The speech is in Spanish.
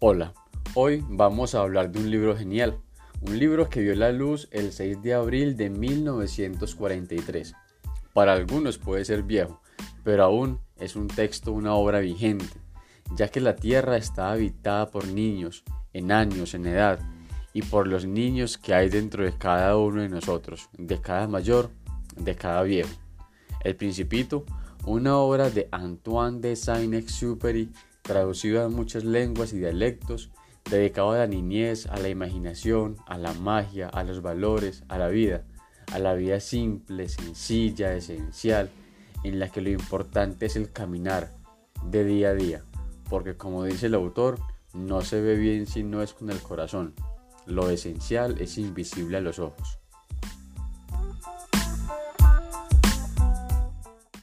Hola, hoy vamos a hablar de un libro genial, un libro que vio la luz el 6 de abril de 1943. Para algunos puede ser viejo, pero aún es un texto, una obra vigente, ya que la Tierra está habitada por niños, en años, en edad, y por los niños que hay dentro de cada uno de nosotros, de cada mayor, de cada viejo. El Principito, una obra de Antoine de Saint-Exupéry, traducida a muchas lenguas y dialectos, dedicado a la niñez, a la imaginación, a la magia, a los valores, a la vida, a la vida simple, sencilla, esencial, en la que lo importante es el caminar de día a día, porque como dice el autor, no se ve bien si no es con el corazón. Lo esencial es invisible a los ojos.